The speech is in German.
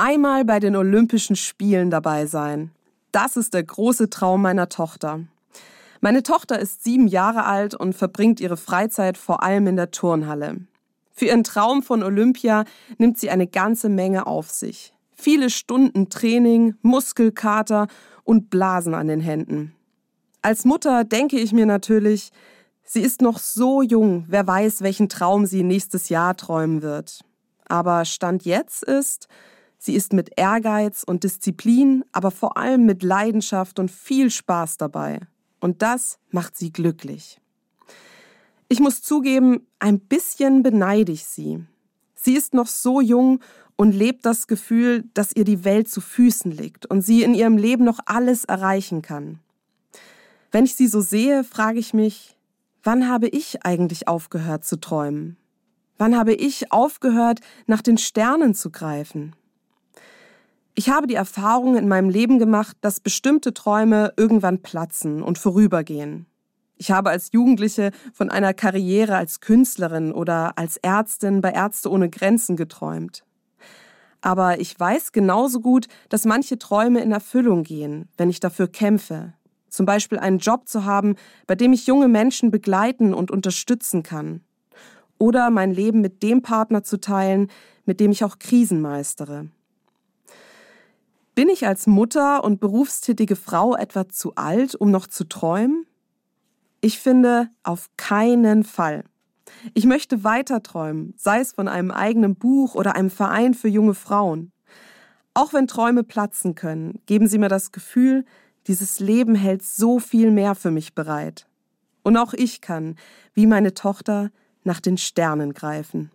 Einmal bei den Olympischen Spielen dabei sein. Das ist der große Traum meiner Tochter. Meine Tochter ist sieben Jahre alt und verbringt ihre Freizeit vor allem in der Turnhalle. Für ihren Traum von Olympia nimmt sie eine ganze Menge auf sich. Viele Stunden Training, Muskelkater und Blasen an den Händen. Als Mutter denke ich mir natürlich, sie ist noch so jung, wer weiß, welchen Traum sie nächstes Jahr träumen wird. Aber Stand jetzt ist, sie ist mit Ehrgeiz und Disziplin, aber vor allem mit Leidenschaft und viel Spaß dabei. Und das macht sie glücklich. Ich muss zugeben, ein bisschen beneide ich sie. Sie ist noch so jung und lebt das Gefühl, dass ihr die Welt zu Füßen liegt und sie in ihrem Leben noch alles erreichen kann. Wenn ich sie so sehe, frage ich mich, wann habe ich eigentlich aufgehört zu träumen? Wann habe ich aufgehört, nach den Sternen zu greifen? Ich habe die Erfahrung in meinem Leben gemacht, dass bestimmte Träume irgendwann platzen und vorübergehen. Ich habe als Jugendliche von einer Karriere als Künstlerin oder als Ärztin bei Ärzte ohne Grenzen geträumt. Aber ich weiß genauso gut, dass manche Träume in Erfüllung gehen, wenn ich dafür kämpfe. Zum Beispiel einen Job zu haben, bei dem ich junge Menschen begleiten und unterstützen kann. Oder mein Leben mit dem Partner zu teilen, mit dem ich auch Krisen meistere. Bin ich als Mutter und berufstätige Frau etwa zu alt, um noch zu träumen? Ich finde, auf keinen Fall. Ich möchte weiter träumen, sei es von einem eigenen Buch oder einem Verein für junge Frauen. Auch wenn Träume platzen können, geben sie mir das Gefühl, dieses Leben hält so viel mehr für mich bereit. Und auch ich kann, wie meine Tochter, nach den Sternen greifen.